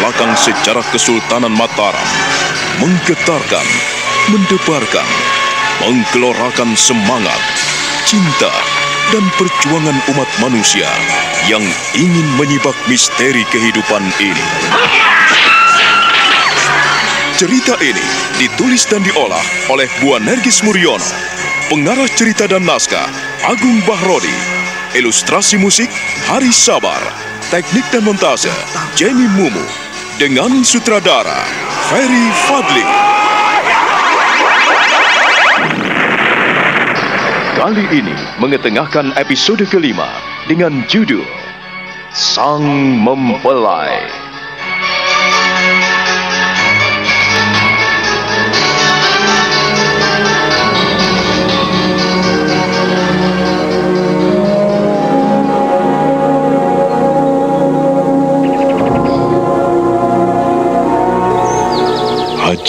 belakang sejarah Kesultanan Mataram, menggetarkan, mendebarkan, menggelorakan semangat, cinta, dan perjuangan umat manusia yang ingin menyibak misteri kehidupan ini. Cerita ini ditulis dan diolah oleh Bu Nergis Muriono, pengarah cerita dan naskah Agung Bahrodi, ilustrasi musik Hari Sabar, teknik dan montase Jenny Mumu, dengan sutradara Ferry Fadli. Kali ini mengetengahkan episode kelima dengan judul Sang Mempelai.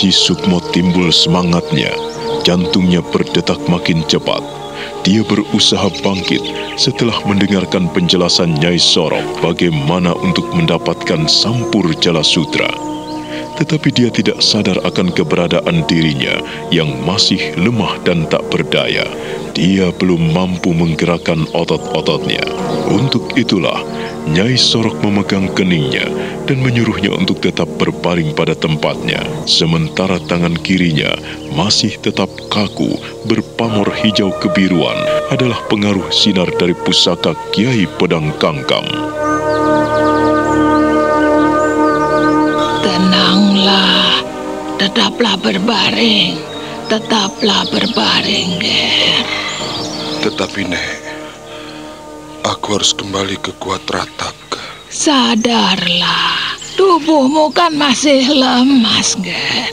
Haji Sukmo timbul semangatnya, jantungnya berdetak makin cepat. Dia berusaha bangkit setelah mendengarkan penjelasan Nyai Sorok bagaimana untuk mendapatkan Sampur Jala Sutra. Tetapi dia tidak sadar akan keberadaan dirinya yang masih lemah dan tak berdaya. Dia belum mampu menggerakkan otot-ototnya. Untuk itulah, Nyai Sorok memegang keningnya dan menyuruhnya untuk tetap berbaring pada tempatnya. Sementara tangan kirinya masih tetap kaku berpamor hijau kebiruan adalah pengaruh sinar dari pusaka Kiai Pedang Kangkam. Tenanglah, tetaplah berbaring, tetaplah berbaring, Ger. Tetapi, Nek, Aku harus kembali ke kuat ratap. Sadarlah, tubuhmu kan masih lemas, Ger.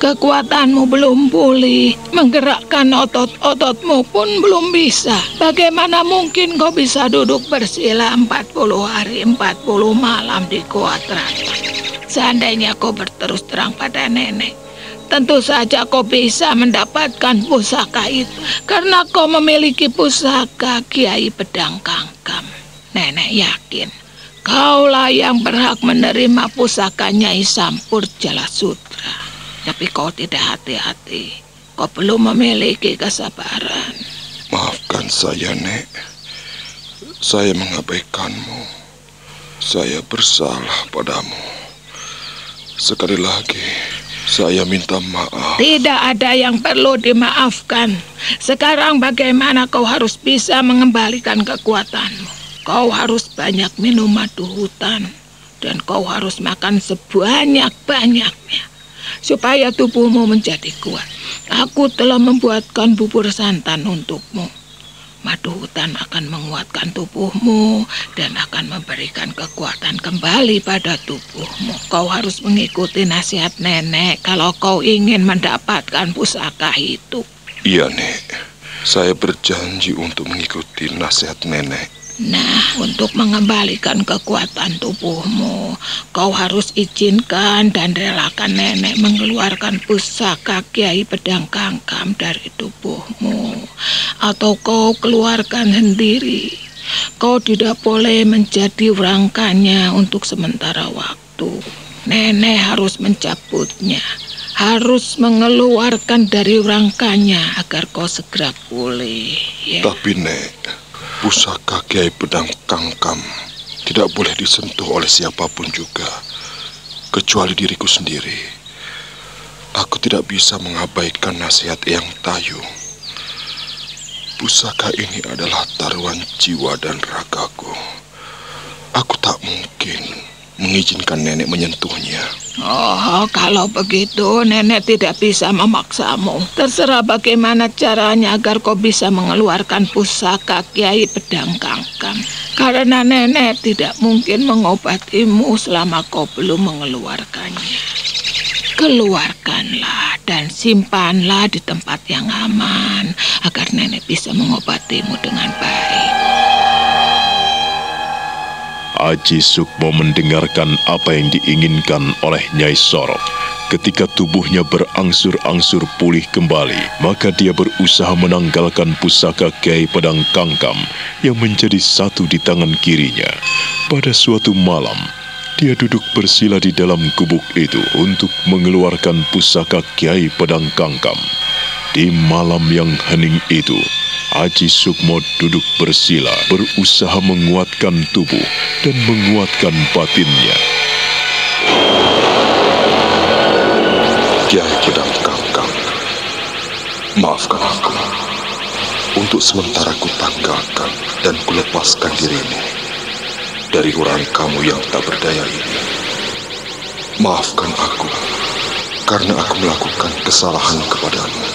Kekuatanmu belum pulih, menggerakkan otot-ototmu pun belum bisa. Bagaimana mungkin kau bisa duduk bersila 40 hari 40 malam di kuat? Seandainya kau berterus terang pada nenek, Tentu saja kau bisa mendapatkan pusaka itu karena kau memiliki pusaka Kiai Pedang Kangkam. Nenek yakin kaulah yang berhak menerima pusaka Nyai Sampur Jala Sutra. Tapi kau tidak hati-hati. Kau belum memiliki kesabaran. Maafkan saya, Nek. Saya mengabaikanmu. Saya bersalah padamu. Sekali lagi, saya minta maaf. Tidak ada yang perlu dimaafkan. Sekarang bagaimana kau harus bisa mengembalikan kekuatanmu? Kau harus banyak minum madu hutan. Dan kau harus makan sebanyak-banyaknya. Supaya tubuhmu menjadi kuat. Aku telah membuatkan bubur santan untukmu. Madu hutan akan menguatkan tubuhmu dan akan memberikan kekuatan kembali pada tubuhmu. Kau harus mengikuti nasihat nenek kalau kau ingin mendapatkan pusaka itu. Iya, Nek. Saya berjanji untuk mengikuti nasihat nenek. Nah, untuk mengembalikan kekuatan tubuhmu, kau harus izinkan dan relakan nenek mengeluarkan pusaka Kiai Pedang Kangkam dari tubuhmu. Atau kau keluarkan sendiri. Kau tidak boleh menjadi rangkanya untuk sementara waktu. Nenek harus mencabutnya harus mengeluarkan dari rangkanya agar kau segera pulih. Ya. Tapi Nek, pusaka Kiai Pedang Kangkam tidak boleh disentuh oleh siapa pun juga, kecuali diriku sendiri. Aku tidak bisa mengabaikan nasihat yang tayu. Pusaka ini adalah taruhan jiwa dan ragaku. Aku tak mungkin mengizinkan nenek menyentuhnya. Oh, kalau begitu nenek tidak bisa memaksamu. Terserah bagaimana caranya agar kau bisa mengeluarkan pusaka Kiai Pedang Kangkang. Karena nenek tidak mungkin mengobatimu selama kau belum mengeluarkannya. Keluarkanlah dan simpanlah di tempat yang aman agar nenek bisa mengobatimu dengan baik. Aji Sukmo mendengarkan apa yang diinginkan oleh Nyai Sorok. Ketika tubuhnya berangsur-angsur pulih kembali, maka dia berusaha menanggalkan pusaka Kiai Pedang Kangkam yang menjadi satu di tangan kirinya. Pada suatu malam, Dia duduk bersila di dalam gubuk itu untuk mengeluarkan pusaka Kiai Pedang Kangkam. Di malam yang hening itu, Aji Sukmo duduk bersila, berusaha menguatkan tubuh dan menguatkan batinnya. Kiai Pedang Kangkang, maafkan aku. Untuk sementara ku tanggalkan dan kulepaskan dirimu dari orang kamu yang tak berdaya ini. Maafkan aku karena aku melakukan kesalahan kepadamu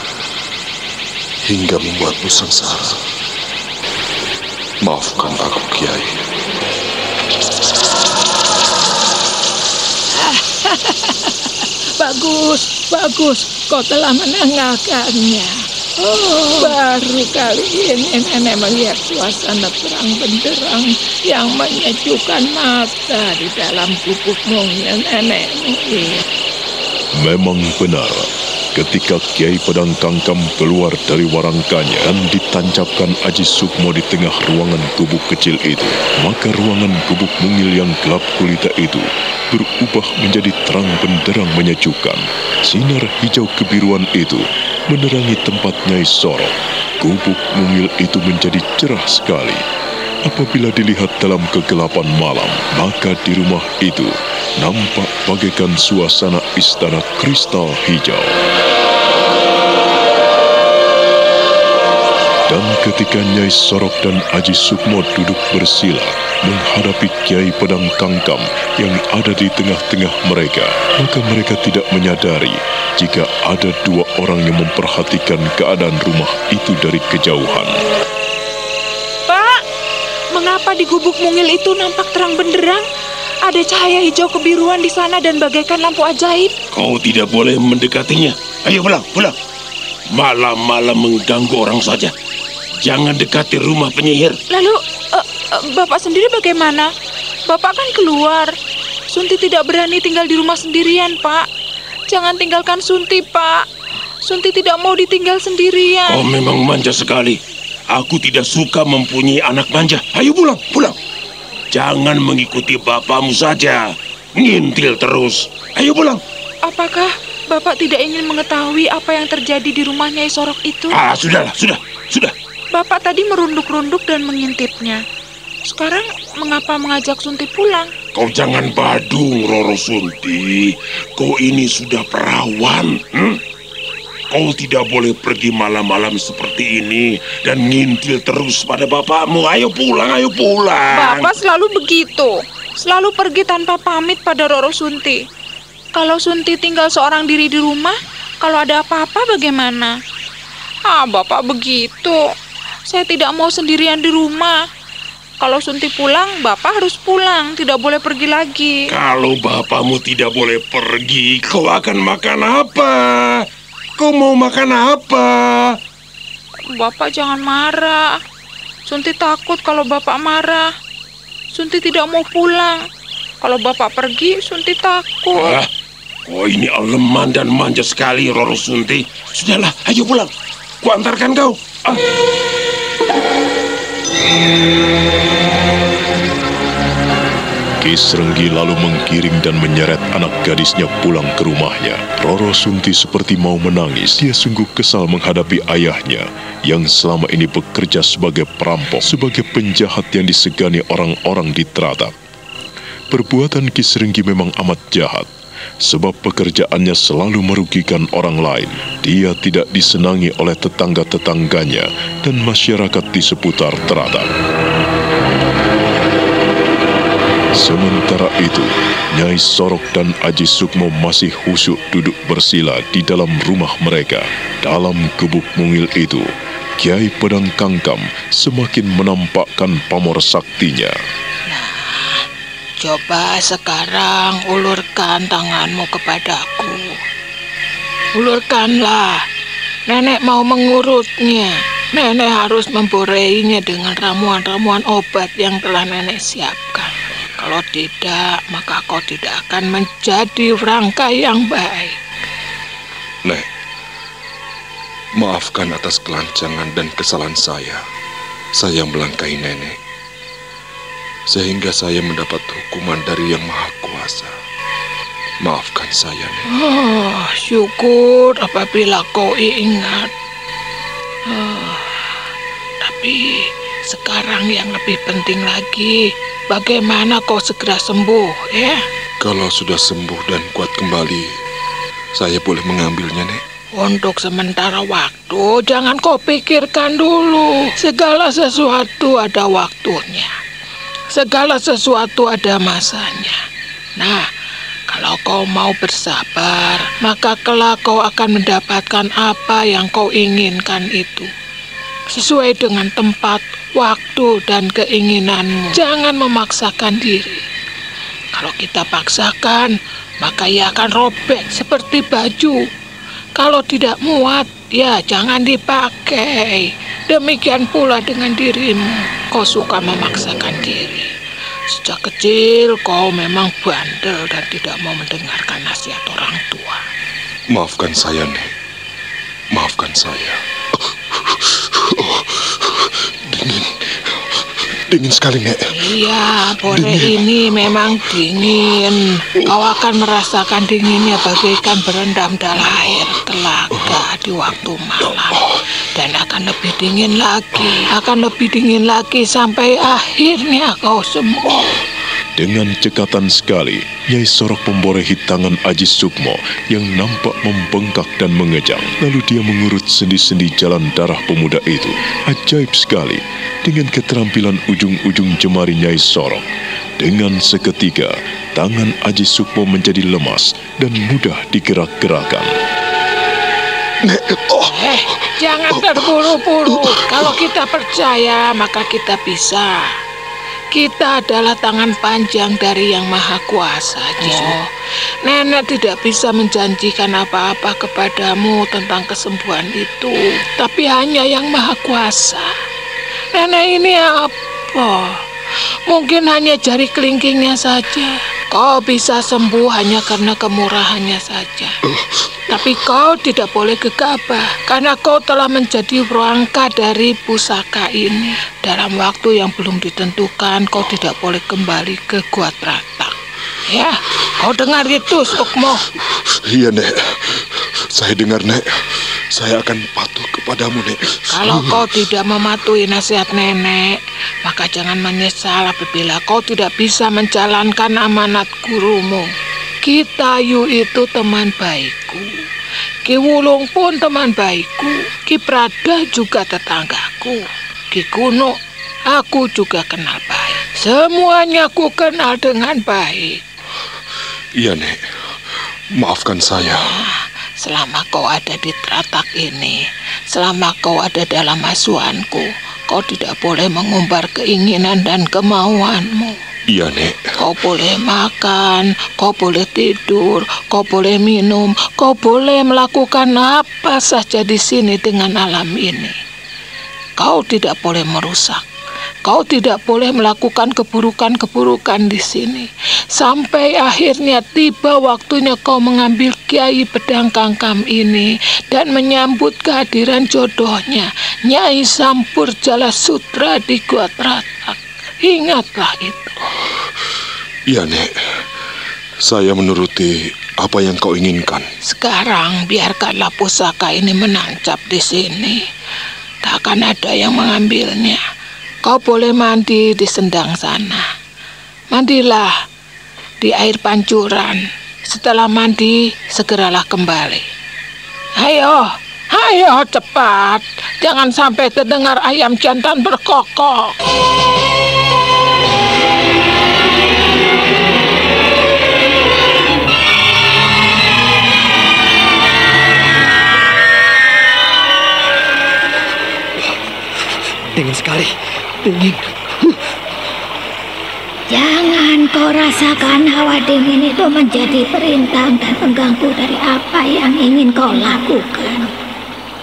hingga membuatmu sengsara. Maafkan aku, Kiai. Bagus, bagus. Kau telah menanggalkannya. Oh, baru kali ini nenek melihat suasana terang benderang yang menyejukkan mata di dalam gubuk mungil nenekmu. Memang benar, ketika Kiai Pedang Kangkam keluar dari warangkanya dan ditancapkan Aji Sukmo di tengah ruangan gubuk kecil itu, maka ruangan gubuk mungil yang gelap gulita itu berubah menjadi terang benderang menyejukkan. Sinar hijau kebiruan itu menerangi tempat Nyai Sorok. Gubuk mungil itu menjadi cerah sekali. Apabila dilihat dalam kegelapan malam, maka di rumah itu nampak bagaikan suasana istana kristal hijau. Dan ketika Nyai Sorok dan Aji Sukmo duduk bersila menghadapi Kiai Pedang Kangkam yang ada di tengah-tengah mereka, maka mereka tidak menyadari jika ada dua orang yang memperhatikan keadaan rumah itu dari kejauhan. Mengapa di gubuk mungil itu nampak terang benderang? Ada cahaya hijau kebiruan di sana dan bagaikan lampu ajaib. Kau tidak boleh mendekatinya. Ayo pulang, pulang. Malam-malam mengganggu orang saja. Jangan dekati rumah penyihir. Lalu, eh, eh, Bapak sendiri bagaimana? Bapak kan keluar. Sunti tidak berani tinggal di rumah sendirian, Pak. Jangan tinggalkan Sunti, Pak. Sunti tidak mau ditinggal sendirian. Kau memang manja sekali. Aku tidak suka mempunyai anak manja. Ayo pulang, pulang. Jangan mengikuti bapakmu saja. Ngintil terus. Ayo pulang. Apakah Bapak tidak ingin mengetahui apa yang terjadi di rumah Nyai Sorok itu? Ah, sudahlah, sudah, sudah. Bapak tadi merunduk-runduk dan mengintipnya. Sekarang mengapa mengajak Sunti pulang? Kau jangan badung, Roro Sunti. Kau ini sudah perawan. Hmm? Kau tidak boleh pergi malam-malam seperti ini dan ngintil terus pada bapakmu. Ayo pulang, ayo pulang. Bapak selalu begitu. Selalu pergi tanpa pamit pada Roro Sunti. Kalau Sunti tinggal seorang diri di rumah, kalau ada apa-apa bagaimana? Ah, Bapak begitu. Saya tidak mau sendirian di rumah. Kalau Sunti pulang, Bapak harus pulang, tidak boleh pergi lagi. Kalau bapakmu tidak boleh pergi, kau akan makan apa? Kau mau makan apa? Bapak jangan marah. Sunti takut kalau Bapak marah. Sunti tidak mau pulang. Kalau Bapak pergi, Sunti takut. Ah, kau ini aleman dan manja sekali, Roro Sunti. Sudahlah, ayo pulang. Kuantarkan kau. Ah. Ki Serenggi lalu menggiring dan menyeret anak gadisnya pulang ke rumahnya. Roro Sunti seperti mau menangis. Dia sungguh kesal menghadapi ayahnya yang selama ini bekerja sebagai perampok, sebagai penjahat yang disegani orang-orang di Teratak. Perbuatan Ki Serenggi memang amat jahat, sebab pekerjaannya selalu merugikan orang lain. Dia tidak disenangi oleh tetangga-tetangganya dan masyarakat di seputar Teratak. Sementara itu, Nyai Sorok dan Aji Sukmo masih khusyuk duduk bersila di dalam rumah mereka. Dalam gubuk mungil itu, Kiai Pedang Kangkam semakin menampakkan pamor saktinya. Coba sekarang ulurkan tanganmu kepadaku. Ulurkanlah. Nenek mau mengurutnya. Nenek harus memborainya dengan ramuan-ramuan obat yang telah nenek siapkan. Kalau tidak, maka kau tidak akan menjadi rangka yang baik. Nek, maafkan atas kelancangan dan kesalahan saya. Saya melangkahi nenek. Sehingga saya mendapat hukuman dari Yang Maha Kuasa. Maafkan saya, Nek. Oh, syukur apabila kau ingat. Oh, tapi sekarang yang lebih penting lagi, bagaimana kau segera sembuh, ya? Kalau sudah sembuh dan kuat kembali, saya boleh mengambilnya, Nek. Untuk sementara waktu, jangan kau pikirkan dulu. Segala sesuatu ada waktunya. Segala sesuatu ada masanya. Nah, kalau kau mau bersabar, maka kelak kau akan mendapatkan apa yang kau inginkan itu. Sesuai dengan tempat, waktu, dan keinginanmu. Jangan memaksakan diri. Kalau kita paksakan, maka ia akan robek seperti baju. Kalau tidak muat, ya jangan dipakai. Demikian pula dengan dirimu. Kau suka memaksakan diri. Sejak kecil kau memang bandel dan tidak mau mendengarkan nasihat orang tua. Maafkan saya, Nek. Maafkan saya. Oh, dingin. Dingin sekali, Nek. Iya, sore ini memang dingin. Kau akan merasakan dinginnya bagaikan berendam dalam air telaga di waktu malam. Dan akan lebih dingin lagi, akan lebih dingin lagi sampai akhirnya kau sembuh. Dengan cekatan sekali, Nyai Sorok memborehi tangan Aji Sukmo yang nampak membengkak dan mengejang. Lalu dia mengurut sendi-sendi jalan darah pemuda itu. Ajaib sekali, dengan keterampilan ujung-ujung jemari Nyai Sorok. Dengan seketika, tangan Aji Sukmo menjadi lemas dan mudah digerak-gerakan. Oh, Eh, jangan terburu-buru. Kalau kita percaya, maka kita bisa. Kita adalah tangan panjang dari Yang Maha Kuasa, Jisu. Nenek tidak bisa menjanjikan apa-apa kepadamu tentang kesembuhan itu, tapi hanya Yang Maha Kuasa. Nenek ini apa? Mungkin hanya jari kelingkingnya saja. Kau bisa sembuh hanya karena kemurahannya saja. Tapi kau tidak boleh gegabah karena kau telah menjadi rangka dari pusaka ini. Dalam waktu yang belum ditentukan, kau tidak boleh kembali ke Gua. Ya, kau dengar itu, Sukmo. iya, Nek. Saya dengar, Nek. Saya akan patuh kepadamu, Nek. Kalau kau tidak mematuhi nasihat nenek, maka jangan menyesal apabila kau tidak bisa menjalankan amanat gurumu. Kita Yu itu teman baikku. Ki Wulung pun teman baikku. Ki Prada juga tetanggaku. Ki Kuno, aku juga kenal baik. Semuanya ku kenal dengan baik. Iya, Nek. Maafkan saya. Selama kau ada di teratak ini, selama kau ada dalam asuhanku, kau tidak boleh mengumbar keinginan dan kemauanmu. Iya, Nek. Kau boleh makan, kau boleh tidur, kau boleh minum, kau boleh melakukan apa saja di sini dengan alam ini. Kau tidak boleh merusak. Kau tidak boleh melakukan keburukan-keburukan di sini. Sampai akhirnya tiba waktunya kau mengambil Kiai Pedang Kangkam ini dan menyambut kehadiran jodohnya, Nyai Sampur Jala Sutra di Gua Tratak. Ingatlah itu. Iya, Nek. Saya menuruti apa yang kau inginkan. Sekarang biarkanlah pusaka ini menancap di sini. Takkan ada yang mengambilnya. Kau boleh mandi di sendang sana. Mandilah di air pancuran. Setelah mandi, segeralah kembali. Ayo, ayo cepat. Jangan sampai terdengar ayam jantan berkokok. Dingin sekali. Dingin. Jangan kau rasakan hawa dingin itu menjadi perintah dan pengganggu dari apa yang ingin kau lakukan.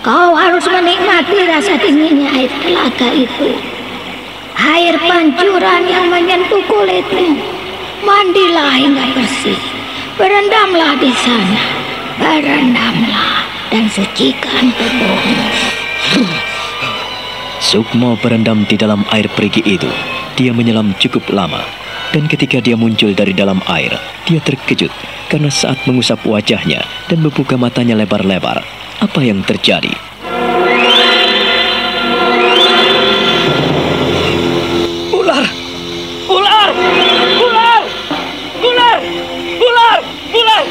Kau harus menikmati rasa dinginnya air telaga itu. Air pancuran yang menyentuh kulitmu. Mandilah hingga bersih. Berendamlah di sana. Berendamlah dan sucikan tubuhmu. Sukmo berendam di dalam air perigi itu. Dia menyelam cukup lama. Dan ketika dia muncul dari dalam air, dia terkejut karena saat mengusap wajahnya dan membuka matanya lebar-lebar, apa yang terjadi? Ular! Ular! Ular! Ular! Ular! Ular!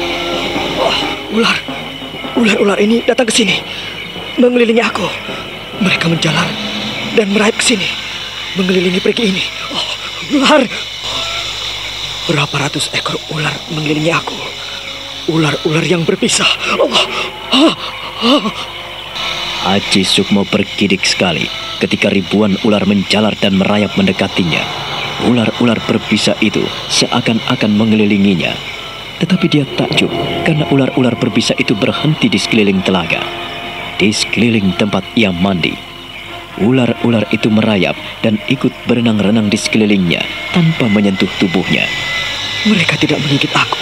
Oh, ular! Ular-ular ini datang ke sini, mengelilingi aku. Mereka menjalar dan merayap ke sini, mengelilingi pergi ini. Oh, ular! Berapa ratus ekor ular mengelilingi aku. Ular-ular yang berpisah. Oh, oh, oh. Aji Sukmo bergidik sekali ketika ribuan ular menjalar dan merayap mendekatinya. Ular-ular berbisa itu seakan-akan mengelilinginya. Tetapi dia takjub karena ular-ular berbisa itu berhenti di sekeliling telaga. Di sekeliling tempat ia mandi. Ular-ular itu merayap dan ikut berenang-renang di sekelilingnya tanpa menyentuh tubuhnya. Mereka tidak menggigit aku.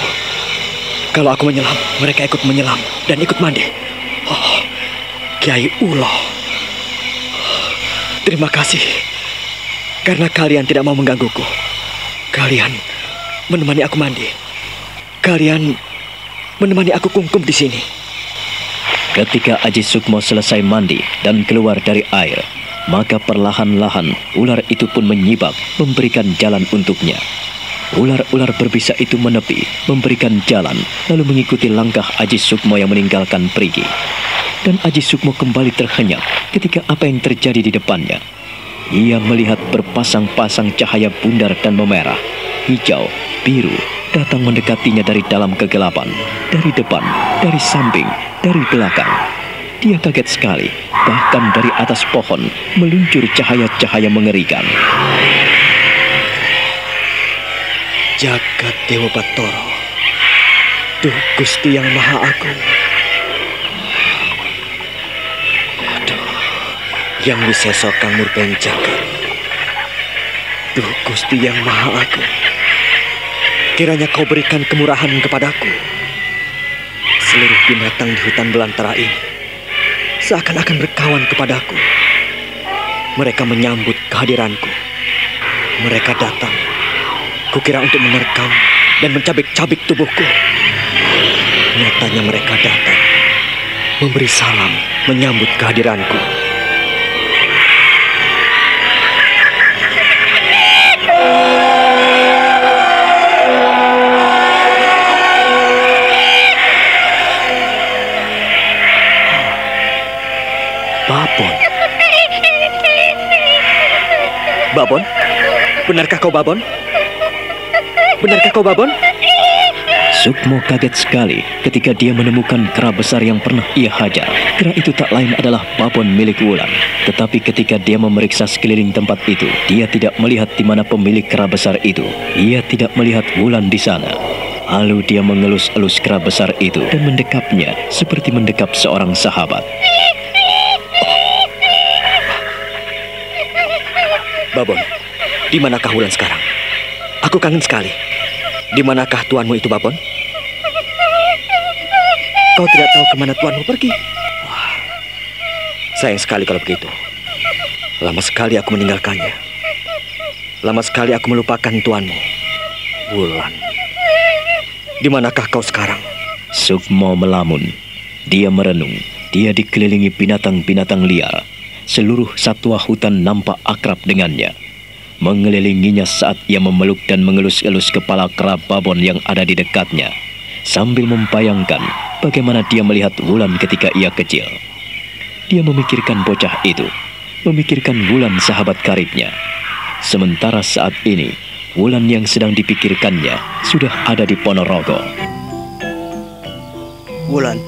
Kalau aku menyelam, mereka ikut menyelam dan ikut mandi. Oh, Kiai Ulo. Terima kasih. Karena kalian tidak mau menggangguku. Kalian menemani aku mandi. Kalian menemani aku kungkum di sini. Ketika Aji Sukmo selesai mandi dan keluar dari air, maka perlahan-lahan ular itu pun menyibak memberikan jalan untuknya. Ular-ular berbisa itu menepi, memberikan jalan, lalu mengikuti langkah Aji Sukmo yang meninggalkan perigi. Dan Aji Sukmo kembali terhenyak ketika apa yang terjadi di depannya. Ia melihat berpasang-pasang cahaya bundar dan memerah, hijau, biru, datang mendekatinya dari dalam kegelapan, dari depan, dari samping, dari belakang. Dia kaget sekali, bahkan dari atas pohon meluncur cahaya-cahaya mengerikan. Jagat Dewa Batoro. Duh Gusti yang Maha Agung. Aduh, yang wiseso kang murben jagat. Duh Gusti yang Maha Agung. Kiranya kau berikan kemurahan kepadaku. Seluruh binatang di hutan belantara ini seakan-akan berkawan kepadaku. Mereka menyambut kehadiranku. Mereka datang Kukira untuk menerkam dan mencabik-cabik tubuhku. Nyatanya mereka datang, memberi salam, menyambut kehadiranku. Babon? Benarkah kau Babon? Benarkah kau Babon? Sukmo kaget sekali ketika dia menemukan kera besar yang pernah ia hajar. Kera itu tak lain adalah babon milik Wulan. Tetapi ketika dia memeriksa sekeliling tempat itu, dia tidak melihat di mana pemilik kera besar itu. Ia tidak melihat Wulan di sana. Lalu dia mengelus-elus kera besar itu dan mendekapnya seperti mendekap seorang sahabat. Babon, di manakah Wulan sekarang? Aku kangen sekali. Di manakah tuanmu itu, Babon? Kau tidak tahu ke mana tuanmu pergi? Wah, sayang sekali kalau begitu. Lama sekali aku meninggalkannya. Lama sekali aku melupakan tuanmu. Wulan. Di manakah kau sekarang? Sukmo melamun. Dia merenung. Dia dikelilingi binatang-binatang liar. Seluruh satwa hutan nampak akrab dengannya mengelilinginya saat ia memeluk dan mengelus-elus kepala kera babon yang ada di dekatnya, sambil membayangkan bagaimana dia melihat Wulan ketika ia kecil. Dia memikirkan bocah itu, memikirkan Wulan sahabat karibnya. Sementara saat ini, Wulan yang sedang dipikirkannya sudah ada di Ponorogo. Wulan,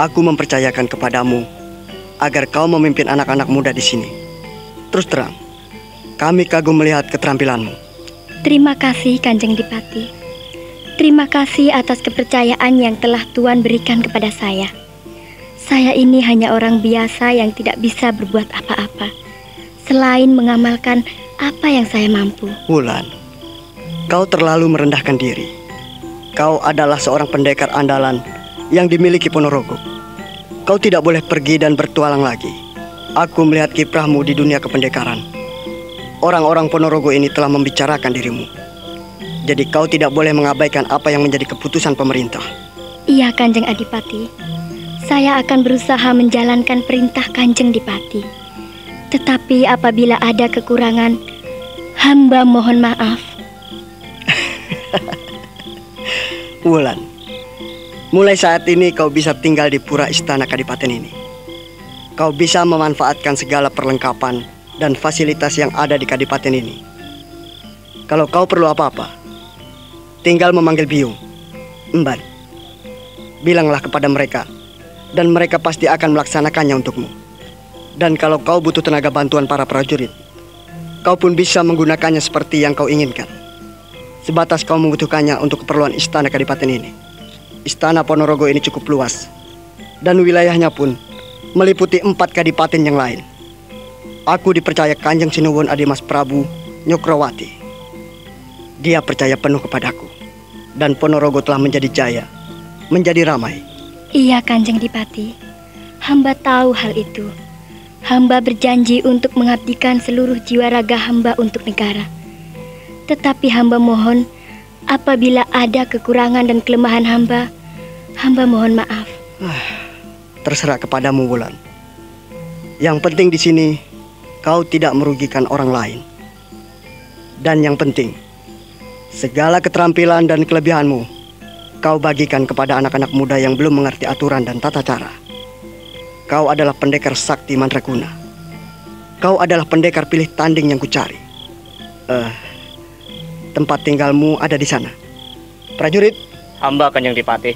aku mempercayakan kepadamu agar kau memimpin anak-anak muda di sini. Terus terang, kami kagum melihat keterampilanmu. Terima kasih Kanjeng Dipati. Terima kasih atas kepercayaan yang telah Tuhan berikan kepada saya. Saya ini hanya orang biasa yang tidak bisa berbuat apa-apa selain mengamalkan apa yang saya mampu. Wulan, kau terlalu merendahkan diri. Kau adalah seorang pendekar andalan yang dimiliki Ponorogo. Kau tidak boleh pergi dan bertualang lagi. Aku melihat kiprahmu di dunia kependekaran. orang-orang Ponorogo ini telah membicarakan dirimu. Jadi kau tidak boleh mengabaikan apa yang menjadi keputusan pemerintah. Iya, Kanjeng Adipati. Saya akan berusaha menjalankan perintah Kanjeng Dipati. Tetapi apabila ada kekurangan, hamba mohon maaf. Wulan, mulai saat ini kau bisa tinggal di pura istana kadipaten ini. Kau bisa memanfaatkan segala perlengkapan dan fasilitas yang ada di kadipaten ini. Kalau kau perlu apa-apa, tinggal memanggil Biung, Emban. Bilanglah kepada mereka, dan mereka pasti akan melaksanakannya untukmu. Dan kalau kau butuh tenaga bantuan para prajurit, kau pun bisa menggunakannya seperti yang kau inginkan. Sebatas kau membutuhkannya untuk keperluan istana kadipaten ini. Istana Ponorogo ini cukup luas, dan wilayahnya pun meliputi empat kadipaten yang lain. Aku dipercaya Kanjeng Sinuwun Adimas Prabu Nyokrawati. Dia percaya penuh kepadaku, dan Ponorogo telah menjadi jaya, menjadi ramai. Iya, Kanjeng Dipati. Hamba tahu hal itu. Hamba berjanji untuk mengabdikan seluruh jiwa raga hamba untuk negara. Tetapi hamba mohon, apabila ada kekurangan dan kelemahan hamba, hamba mohon maaf. Terserah kepadamu, Wulan. Yang penting di sini, kau tidak merugikan orang lain. Dan yang penting, segala keterampilan dan kelebihanmu, kau bagikan kepada anak-anak muda yang belum mengerti aturan dan tata cara. Kau adalah pendekar sakti Mandraguna. Kau adalah pendekar pilih tanding yang kucari. Eh, tempat tinggalmu ada di sana. Prajurit, Hamba Kanjeng Dipati.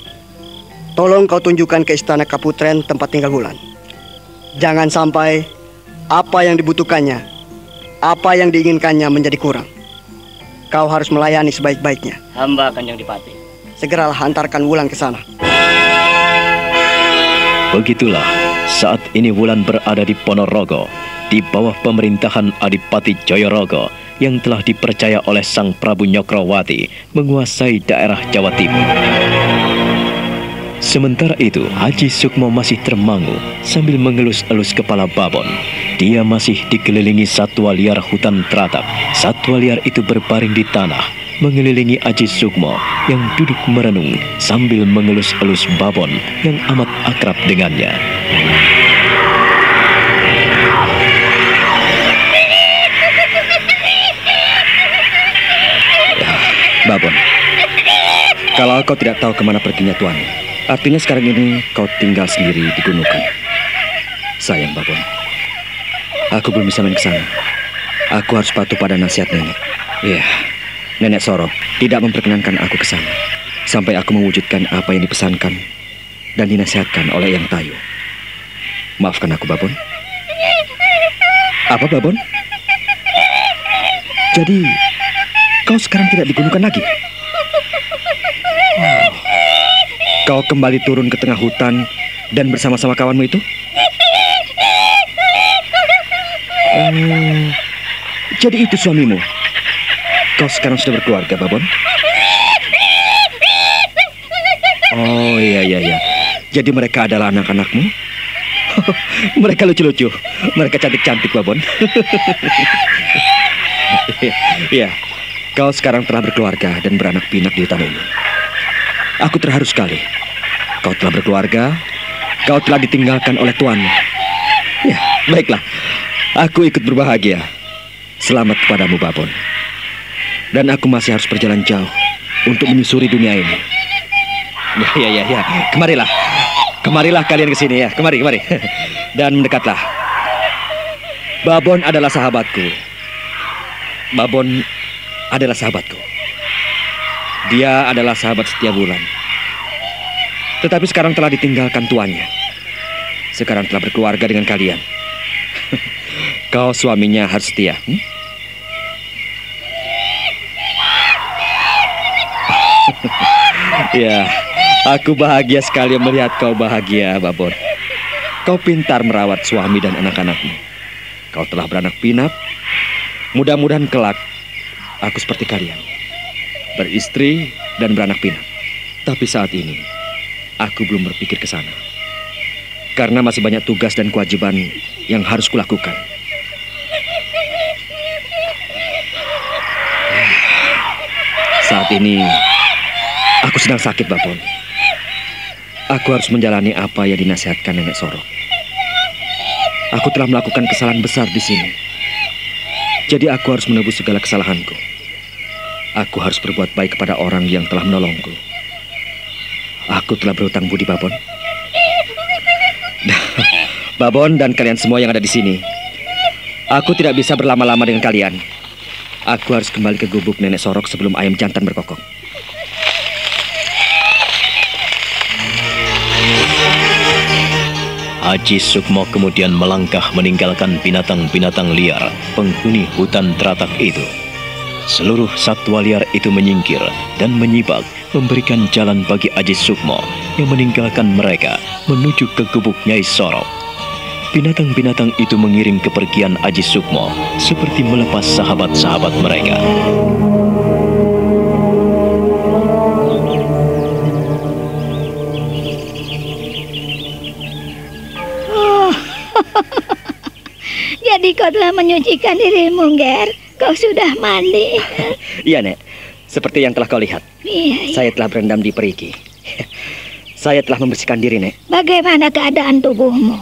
tolong kau tunjukkan ke istana Kaputren tempat tinggal Wulan. Jangan sampai apa yang dibutuhkannya, apa yang diinginkannya menjadi kurang. Kau harus melayani sebaik-baiknya. Hamba Kanjeng Dipati. Segeralah hantarkan Wulan ke sana. Begitulah saat ini Wulan berada di Ponorogo di bawah pemerintahan Adipati Jayorogo yang telah dipercaya oleh Sang Prabu Nyokrawati menguasai daerah Jawa Timur. Sementara itu, Haji Sukmo masih termangu sambil mengelus-elus kepala babon. Dia masih dikelilingi satwa liar hutan teratak. Satwa liar itu berbaring di tanah, mengelilingi Haji Sukmo yang duduk merenung sambil mengelus-elus babon yang amat akrab dengannya. Kalau kau tidak tahu ke mana perginya Tuan, artinya sekarang ini kau tinggal sendiri di gunungan. Sayang Babon, aku belum bisa main ke sana. Aku harus patuh pada nasihat nenek. Iya, nenek Soro tidak memperkenankan aku ke sana sampai aku mewujudkan apa yang dipesankan dan dinasihatkan oleh Yang Tayu. Maafkan aku, Babon. Apa, Babon? Jadi, kau sekarang tidak digunakan lagi? Oh. Kau kembali turun ke tengah hutan dan bersama-sama kawanmu itu? Oh, jadi itu suamimu. Kau sekarang sudah berkeluarga, Babon? Oh iya iya iya. Jadi mereka adalah anak-anakmu? mereka lucu-lucu. Mereka cantik-cantik, Babon. Iya. Kau sekarang telah berkeluarga dan beranak pinak di hutan ini. Aku terharu sekali. Kau telah berkeluarga, kau telah ditinggalkan oleh tuanmu. Ya, baiklah. Aku ikut berbahagia. Selamat kepadamu, Babon. Dan aku masih harus berjalan jauh untuk menyusuri dunia ini. Ya, ya, ya, ya. Kemarilah. Kemarilah kalian ke sini ya. Kemari, kemari. Dan mendekatlah. Babon adalah sahabatku. Babon adalah sahabatku. Dia adalah sahabat setia bulan. Tetapi sekarang telah ditinggalkan tuannya. Sekarang telah berkeluarga dengan kalian. Kau suaminya harus setia. Hmm? ya, aku bahagia sekali melihat kau bahagia, Babon. Kau pintar merawat suami dan anak-anakmu. Kau telah beranak pinak. Mudah-mudahan kelak aku seperti kalian beristri, dan beranak pinak. Tapi saat ini, aku belum berpikir ke sana. Karena masih banyak tugas dan kewajiban yang harus kulakukan. Saat ini, aku sedang sakit, Babon. Aku harus menjalani apa yang dinasihatkan Nenek Sorok. Aku telah melakukan kesalahan besar di sini. Jadi aku harus menebus segala kesalahanku. Aku harus berbuat baik kepada orang yang telah menolongku. Aku telah berutang budi, Babon. Babon dan kalian semua yang ada di sini. Aku tidak bisa berlama-lama dengan kalian. Aku harus kembali ke gubuk nenek Sorok sebelum ayam jantan berkokok. Haji Sukmo kemudian melangkah meninggalkan binatang-binatang liar penghuni hutan teratak itu. Seluruh satwa liar itu menyingkir dan menyibak memberikan jalan bagi Haji Sukmo yang meninggalkan mereka menuju ke gubuk Nyai Sorok. Binatang-binatang itu mengiring kepergian Aji Sukmo seperti melepas sahabat-sahabat mereka. Oh, jadi kau telah menyucikan dirimu, Ger. Kau sudah mandi. Iya, Nek. Seperti yang telah kau lihat. Iya, iya. Saya telah berendam di perigi. Saya telah membersihkan diri, Nek. Bagaimana keadaan tubuhmu?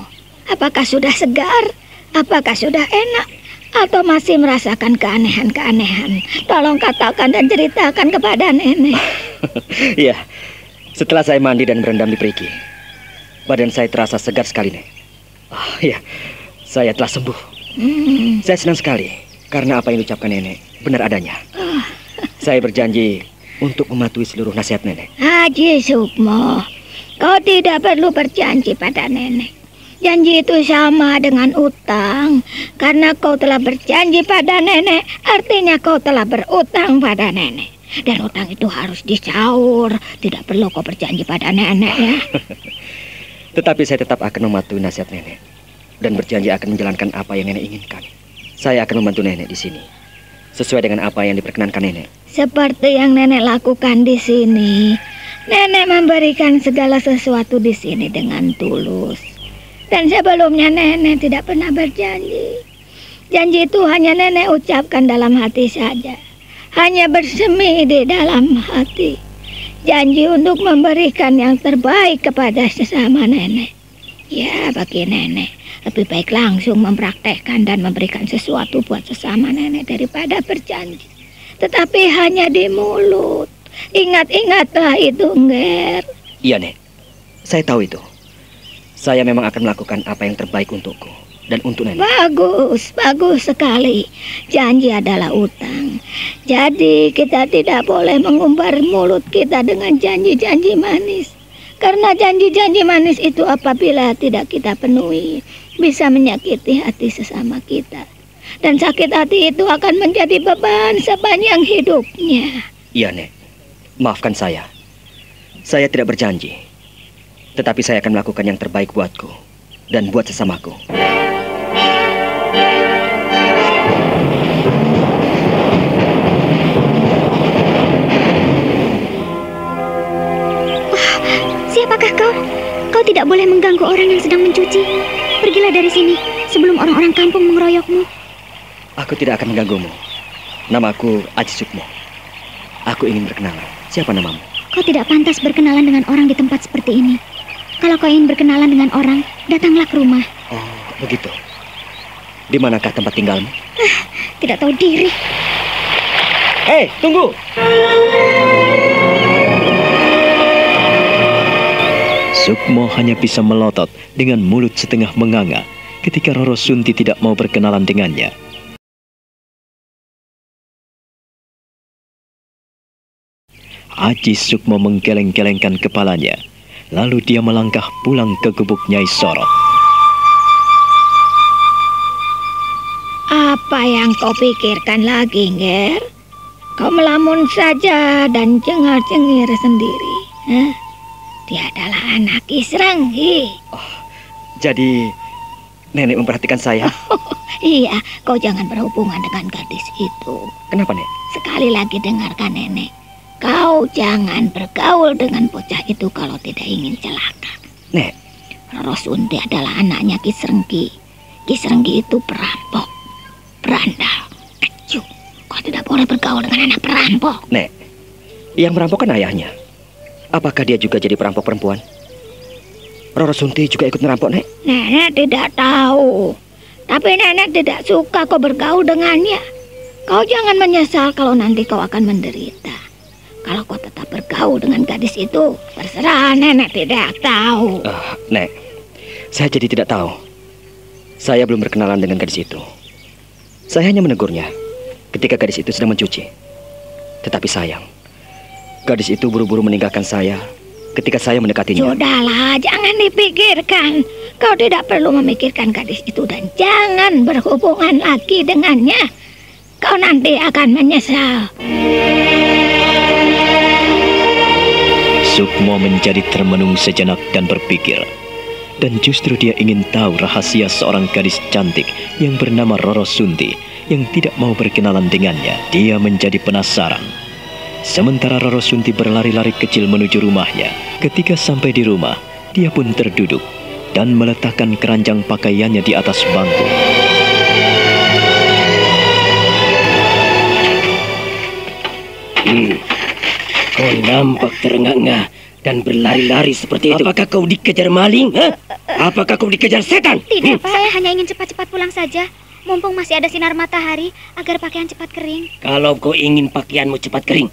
Apakah sudah segar? Apakah sudah enak? Atau masih merasakan keanehan-keanehan? Tolong katakan dan ceritakan kepada nenek. Iya, setelah saya mandi dan berendam di perigi, badan saya terasa segar sekali, Nek. Oh, iya, saya telah sembuh. Hmm. Saya senang sekali karena apa yang diucapkan nenek benar adanya. Oh. Saya berjanji untuk mematuhi seluruh nasihat nenek. Haji Sukmo, kau tidak perlu berjanji pada nenek. Janji itu sama dengan utang. Karena kau telah berjanji pada nenek, artinya kau telah berutang pada nenek. Dan utang itu harus dicaur. Tidak perlu kau berjanji pada nenek ya. Tetapi saya tetap akan mematuhi nasihat nenek. Dan berjanji akan menjalankan apa yang nenek inginkan. Saya akan membantu nenek di sini. Sesuai dengan apa yang diperkenankan nenek. Seperti yang nenek lakukan di sini. Nenek memberikan segala sesuatu di sini dengan tulus. Dan sebelumnya nenek tidak pernah berjanji. Janji itu hanya nenek ucapkan dalam hati saja. Hanya bersemi di dalam hati. Janji untuk memberikan yang terbaik kepada sesama nenek. Ya, bagi nenek, lebih baik langsung mempraktekkan dan memberikan sesuatu buat sesama nenek daripada berjanji. Tetapi hanya di mulut. Ingat-ingatlah itu, Nger. Iya, Nek. Saya tahu itu. Saya memang akan melakukan apa yang terbaik untukku dan untuk nenek. Bagus, bagus sekali. Janji adalah utang. Jadi kita tidak boleh mengumbar mulut kita dengan janji-janji manis. Karena janji-janji manis itu apabila tidak kita penuhi, bisa menyakiti hati sesama kita. Dan sakit hati itu akan menjadi beban sepanjang hidupnya. Iya, Nek. Maafkan saya. Saya tidak berjanji. Tetapi saya akan melakukan yang terbaik buatku dan buat sesamaku. Tidak boleh mengganggu orang yang sedang mencuci. Pergilah dari sini sebelum orang-orang kampung mengeroyokmu. Aku tidak akan mengganggumu. Namaku Aji Sukmo. Aku ingin berkenalan. Siapa namamu? Kau tidak pantas berkenalan dengan orang di tempat seperti ini. Kalau kau ingin berkenalan dengan orang, datanglah ke rumah. Oh, begitu. Di manakah tempat tinggalmu? Ah, tidak tahu diri. Hei, tunggu! Sukmo hanya bisa melotot dengan mulut setengah menganga ketika Roro Sunti tidak mau berkenalan dengannya. Aji Sukmo menggeleng-gelengkan kepalanya Lalu dia melangkah pulang ke gubuk Nyai Sorok. Apa yang kau pikirkan lagi, Nger? Kau melamun saja dan cengar-cengir sendiri. Hah? Dia adalah anak Isranggi. Oh, jadi nenek memperhatikan saya? Oh, iya, kau jangan berhubungan dengan gadis itu. Kenapa, Nek? Sekali lagi dengarkan nenek. Kau jangan bergaul dengan bocah itu kalau tidak ingin celaka. Nek. Roro Sunti adalah anaknya Kisrenggi. Kisrenggi itu perampok. Berandal. Kecu. Kau tidak boleh bergaul dengan anak perampok. Nek. Yang merampok kan ayahnya. Apakah dia juga jadi perampok perempuan? Roro Sunti juga ikut merampok, Nek? Nenek tidak tahu. Tapi nenek tidak suka kau bergaul dengannya. Kau jangan menyesal kalau nanti kau akan menderita. Kalau kau tetap bergaul dengan gadis itu, terserah nenek tidak tahu. Uh, Nek, saya jadi tidak tahu. Saya belum berkenalan dengan gadis itu. Saya hanya menegurnya ketika gadis itu sedang mencuci. Tetapi sayang, gadis itu buru-buru meninggalkan saya ketika saya mendekatinya. Sudahlah, jangan dipikirkan. Kau tidak perlu memikirkan gadis itu dan jangan berhubungan lagi dengannya. Kau nanti akan menyesal. Sukmo menjadi termenung sejenak dan berpikir. Dan justru dia ingin tahu rahasia seorang gadis cantik yang bernama Roro Sunti yang tidak mau berkenalan dengannya. Dia menjadi penasaran. Sementara Roro Sunti berlari-lari kecil menuju rumahnya. Ketika sampai di rumah, dia pun terduduk dan meletakkan keranjang pakaiannya di atas bangku. Hmm. Kau nampak terengah-engah dan berlari-lari seperti itu. Apakah kau dikejar maling? Ha? Apakah kau dikejar setan? Tidak, Pak. Saya hanya ingin cepat-cepat pulang saja. Mumpung masih ada sinar matahari agar pakaian cepat kering. Kalau kau ingin pakaianmu cepat kering,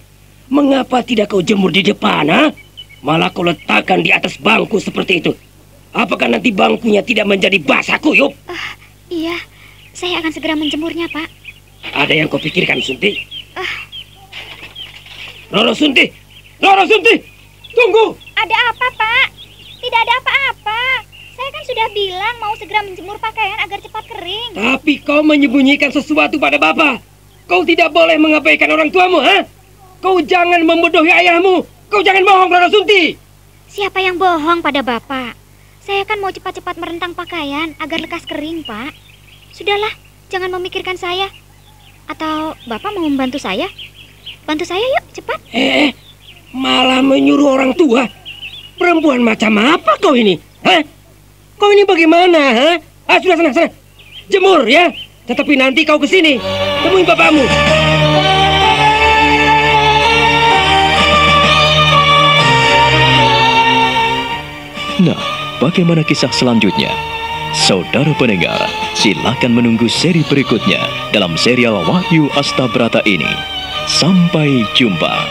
mengapa tidak kau jemur di depan, ha? Malah kau letakkan di atas bangku seperti itu. Apakah nanti bangkunya tidak menjadi basah kuyup? Uh, iya, saya akan segera menjemurnya, Pak. Ada yang kau pikirkan, Sunti? Uh. Roro Sunti! Roro Sunti! Tunggu! Ada apa, Pak? Tidak ada apa-apa. Saya kan sudah bilang mau segera menjemur pakaian agar cepat kering. Tapi kau menyembunyikan sesuatu pada Bapak. Kau tidak boleh mengabaikan orang tuamu, ha? Kau jangan membodohi ayahmu. Kau jangan bohong, Rara Sunti. Siapa yang bohong pada Bapak? Saya kan mau cepat-cepat merentang pakaian agar lekas kering, Pak. Sudahlah, jangan memikirkan saya. Atau Bapak mau membantu saya? Bantu saya yuk, cepat. Eh, Malah menyuruh orang tua. Perempuan macam apa kau ini? Hah? Kau ini bagaimana? Hah? Ah, sudah sana, sana. Jemur ya. Tetapi nanti kau ke sini. Temuin bapakmu. Nah, bagaimana kisah selanjutnya? Saudara pendengar, silakan menunggu seri berikutnya dalam serial Wahyu Astabrata ini. Sampai jumpa.